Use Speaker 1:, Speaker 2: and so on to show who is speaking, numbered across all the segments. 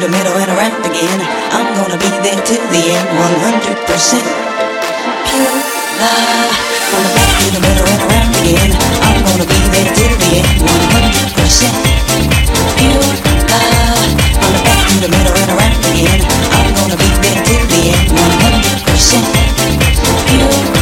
Speaker 1: the middle and around again. I'm gonna be there till the end, 100%. Pure love. From the back to the middle and around again. I'm gonna be there till the end, 100%. Pure love. From the back to the middle and around again. I'm gonna be there till the end, 100%. Pure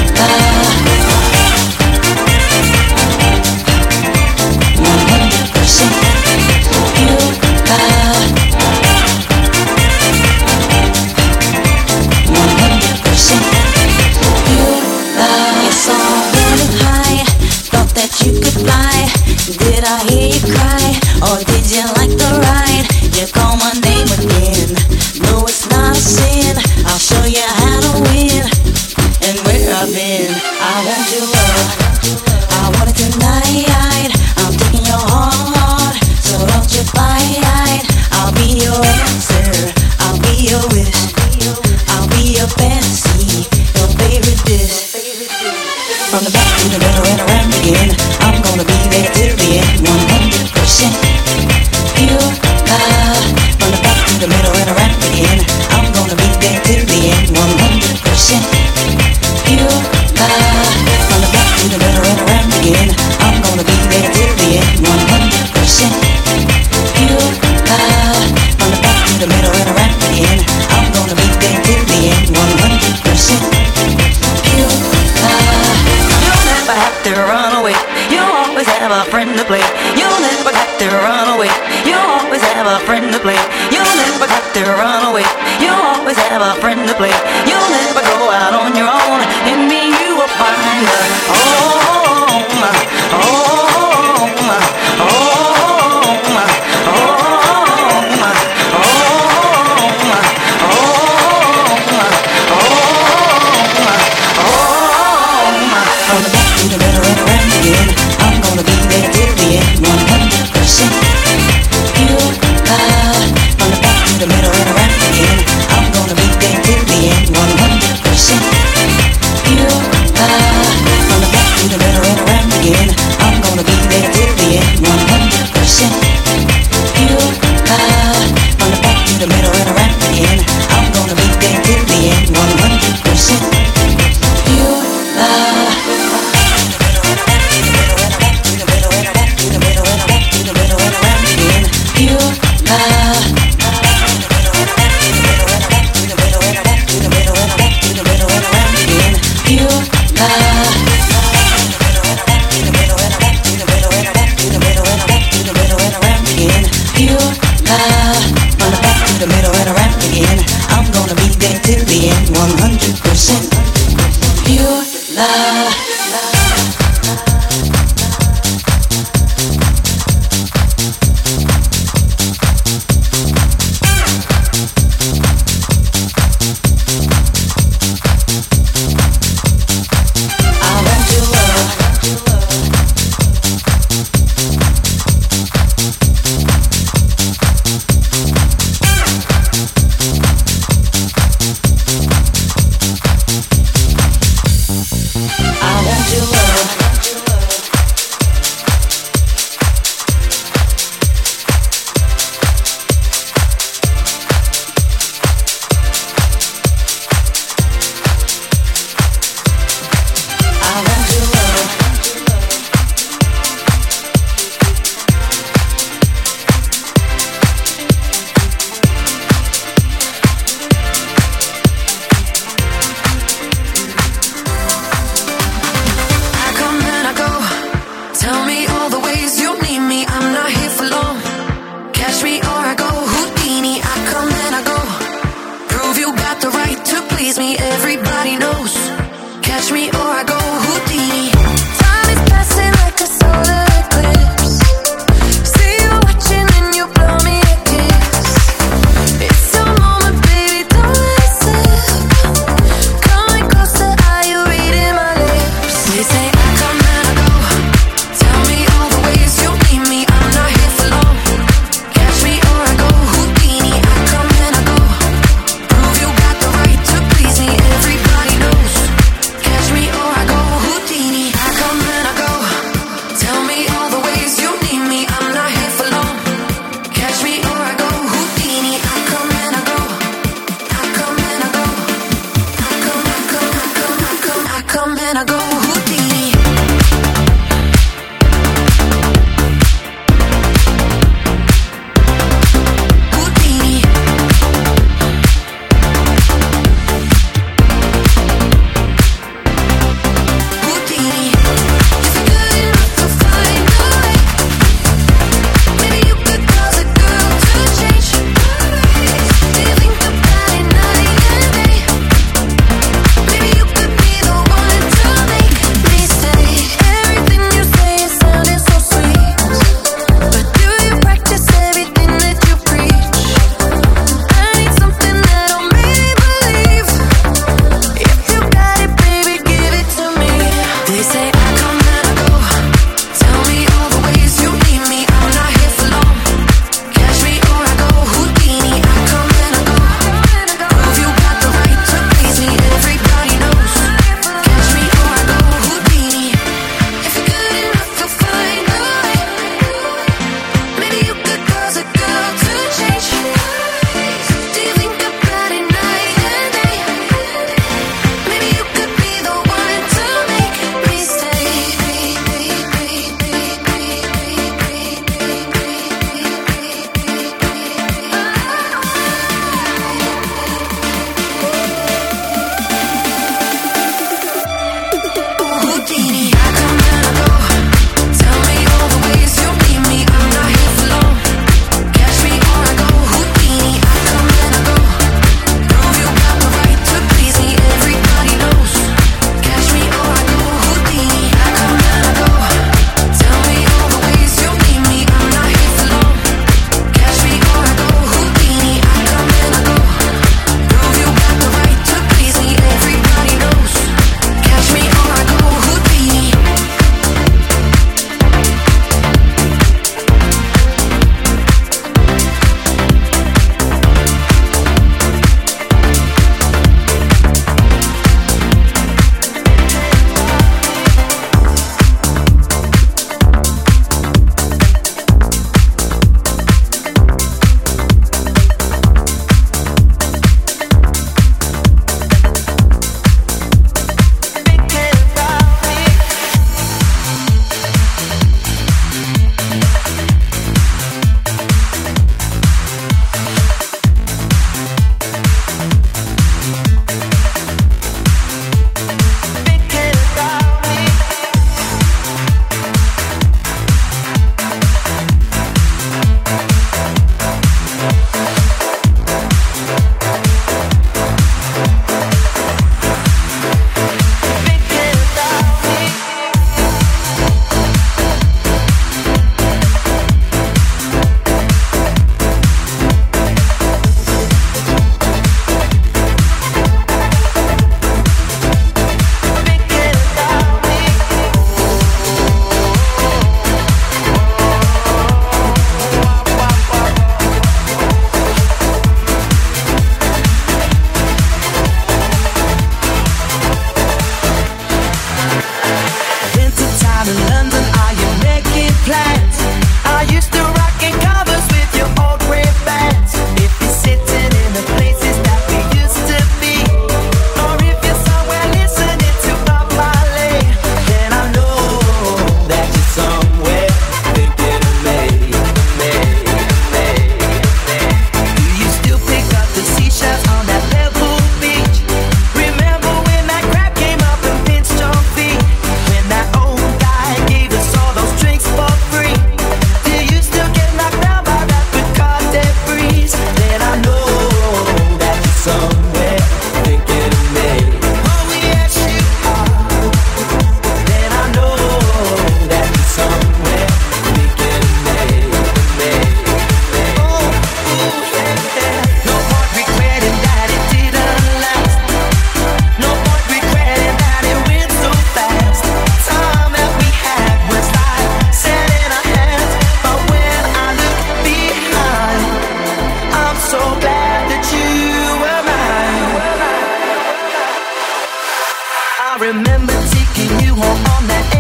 Speaker 1: remember taking you home on that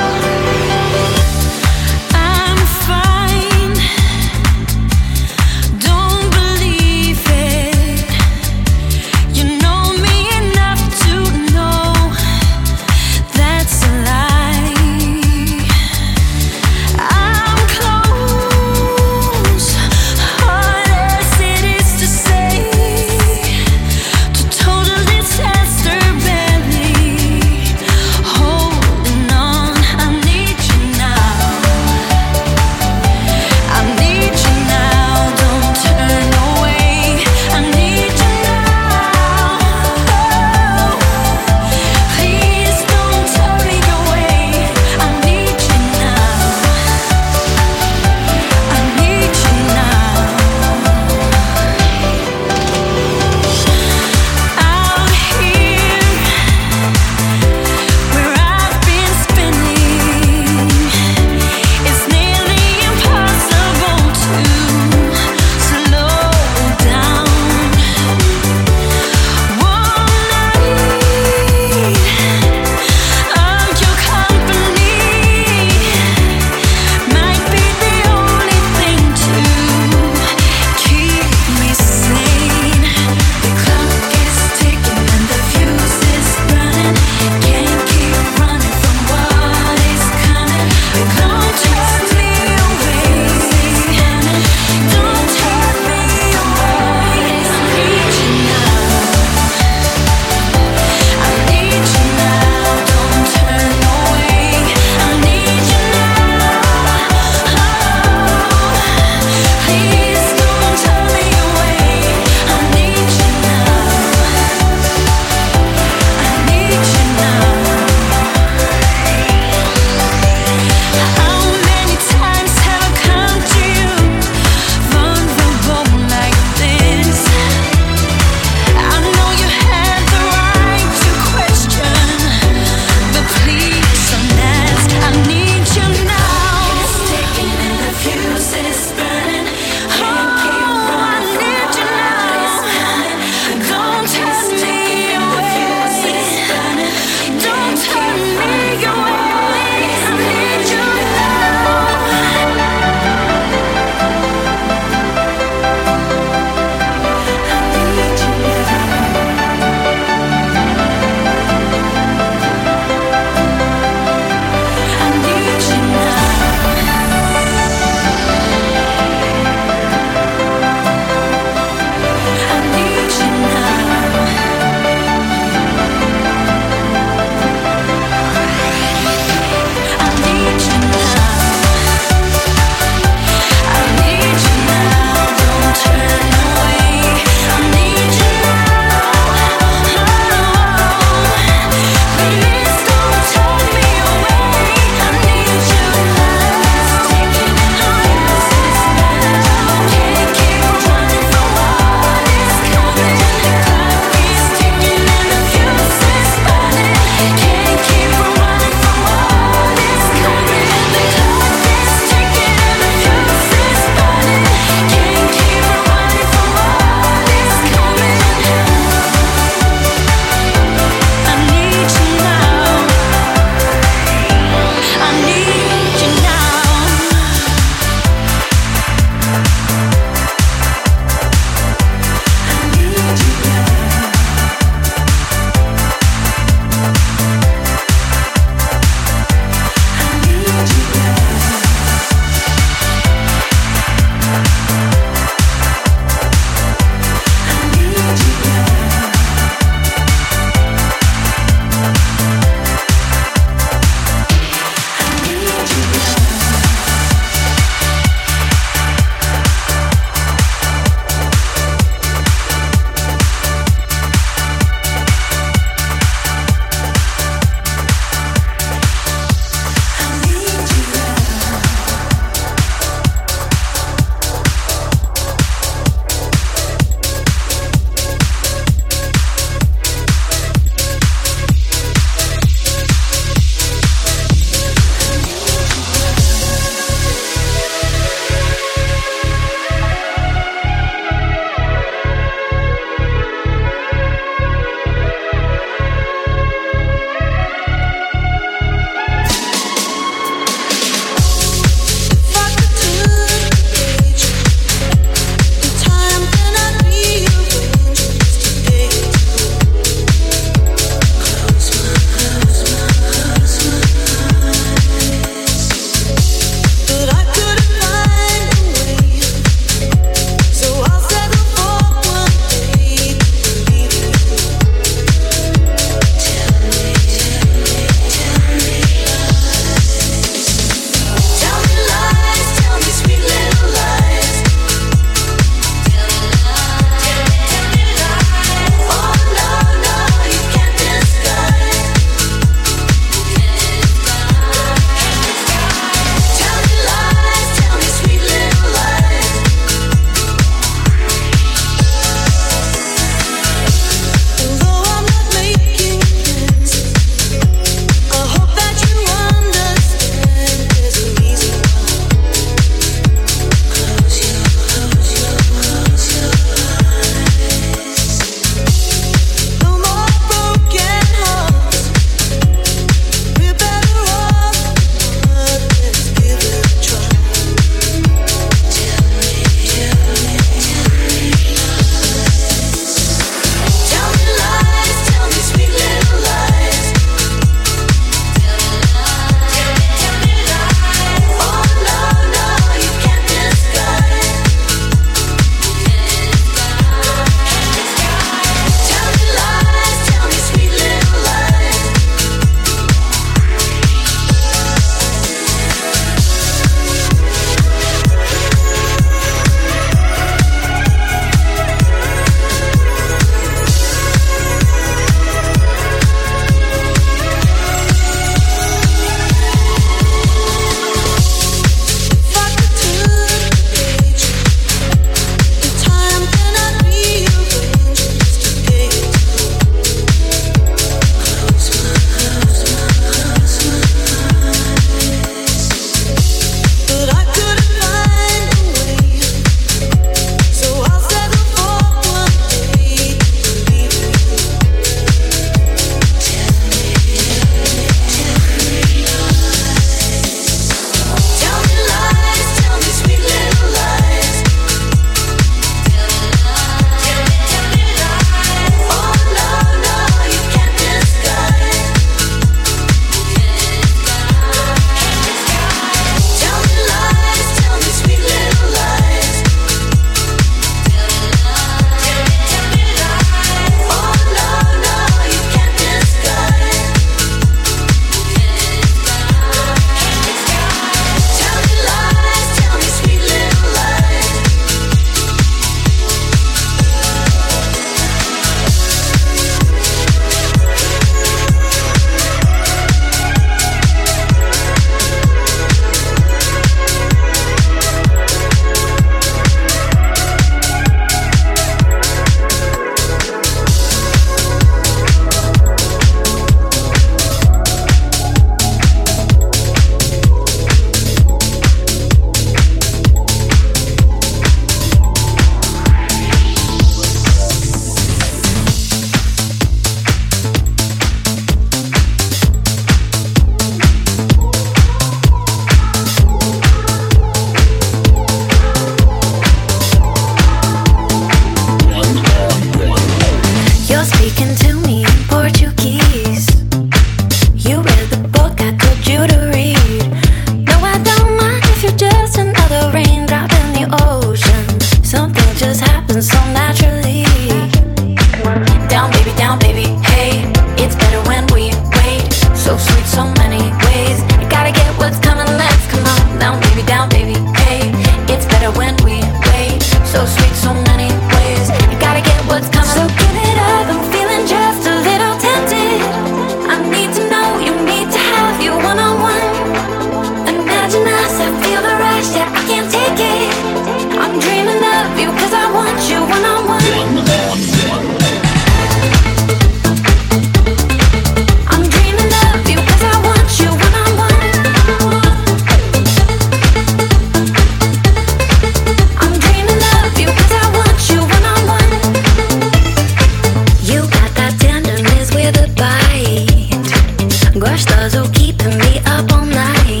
Speaker 1: Your
Speaker 2: stars are keeping me
Speaker 3: up all night.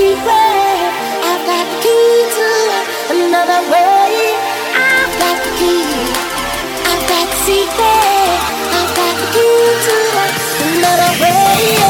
Speaker 4: Secret, I've got the key to another way.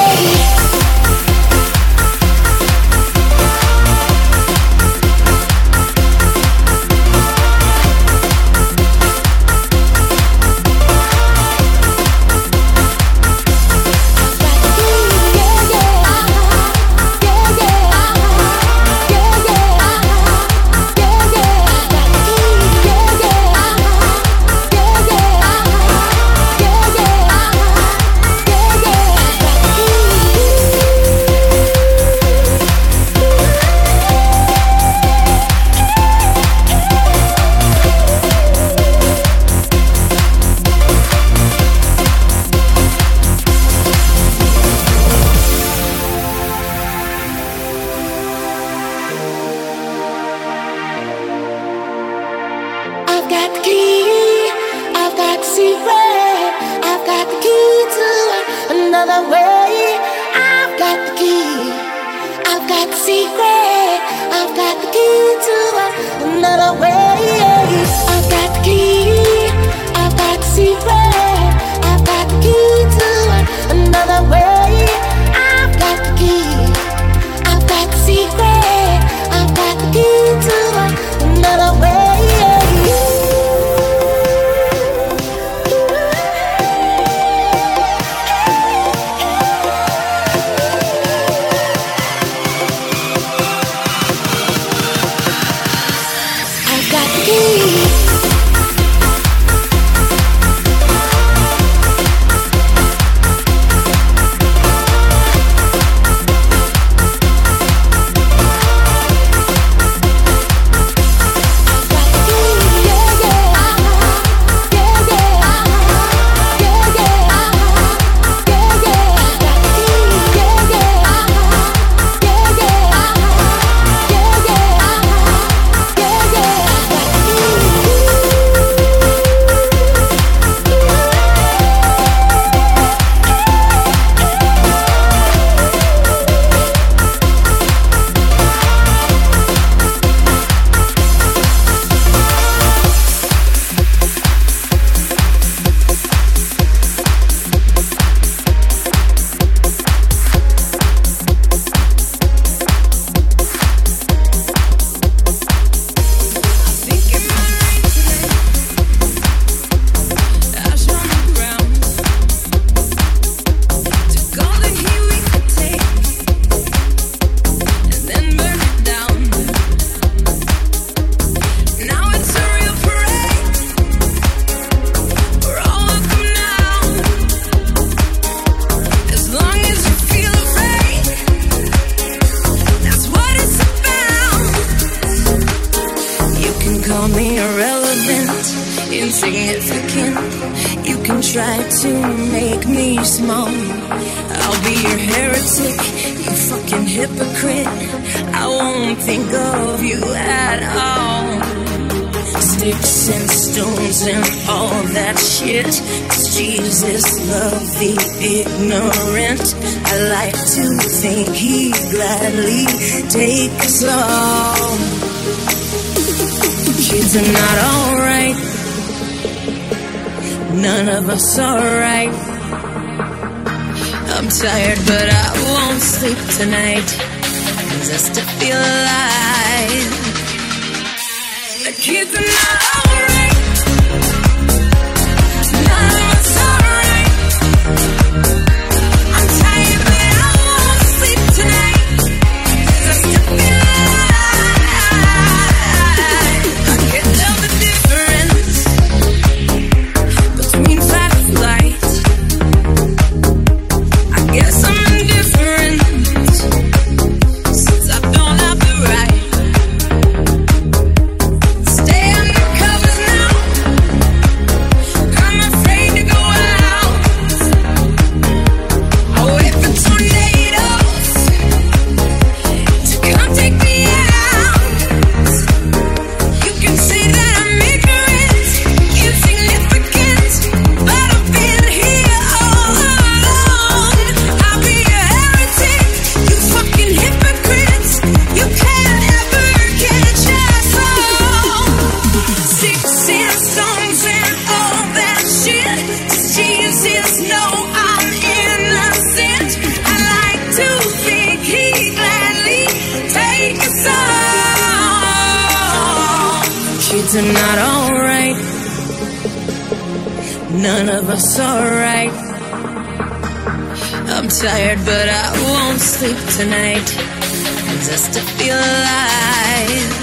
Speaker 2: tired, but I won't sleep tonight just to feel alive.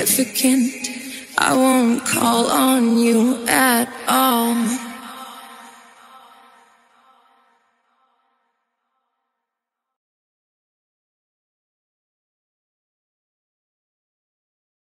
Speaker 2: Mexican